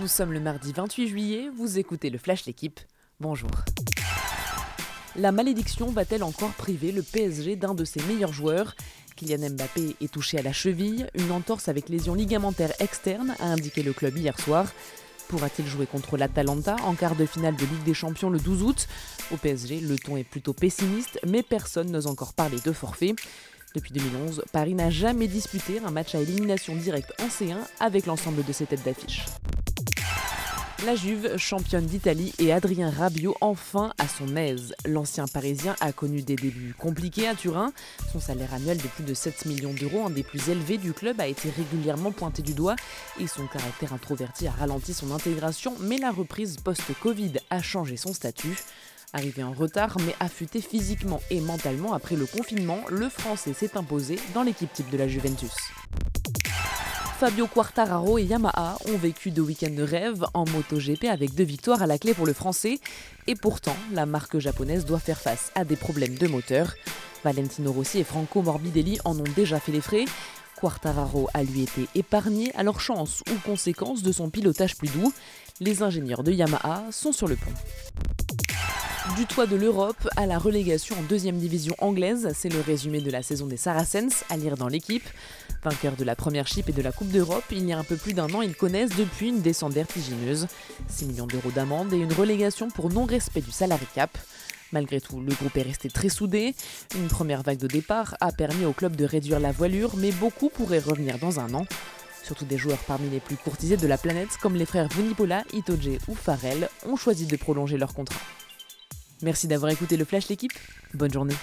Nous sommes le mardi 28 juillet, vous écoutez le Flash L'équipe. Bonjour. La malédiction va-t-elle encore priver le PSG d'un de ses meilleurs joueurs? Kylian Mbappé est touché à la cheville, une entorse avec lésion ligamentaire externe, a indiqué le club hier soir. Pourra-t-il jouer contre l'Atalanta en quart de finale de Ligue des Champions le 12 août? Au PSG, le ton est plutôt pessimiste, mais personne n'ose encore parler de forfait. Depuis 2011, Paris n'a jamais disputé un match à élimination directe en C1 avec l'ensemble de ses têtes d'affiche. La Juve, championne d'Italie, et Adrien Rabiot enfin à son aise. L'ancien parisien a connu des débuts compliqués à Turin. Son salaire annuel de plus de 7 millions d'euros, un des plus élevés du club, a été régulièrement pointé du doigt et son caractère introverti a ralenti son intégration, mais la reprise post-Covid a changé son statut. Arrivé en retard mais affûté physiquement et mentalement après le confinement, le Français s'est imposé dans l'équipe type de la Juventus. Fabio Quartararo et Yamaha ont vécu deux week-ends de rêve en MotoGP avec deux victoires à la clé pour le français. Et pourtant, la marque japonaise doit faire face à des problèmes de moteur. Valentino Rossi et Franco Morbidelli en ont déjà fait les frais. Quartararo a lui été épargné leur chance ou conséquence de son pilotage plus doux. Les ingénieurs de Yamaha sont sur le pont. Du toit de l'Europe à la relégation en deuxième division anglaise, c'est le résumé de la saison des Saracens à lire dans l'équipe. Vainqueurs de la première chip et de la Coupe d'Europe, il y a un peu plus d'un an, ils connaissent depuis une descente vertigineuse. 6 millions d'euros d'amende et une relégation pour non-respect du salarié cap. Malgré tout, le groupe est resté très soudé. Une première vague de départ a permis au club de réduire la voilure, mais beaucoup pourraient revenir dans un an. Surtout des joueurs parmi les plus courtisés de la planète, comme les frères Vunipola, Itoje ou Farrell, ont choisi de prolonger leur contrat. Merci d'avoir écouté le Flash l'équipe. Bonne journée.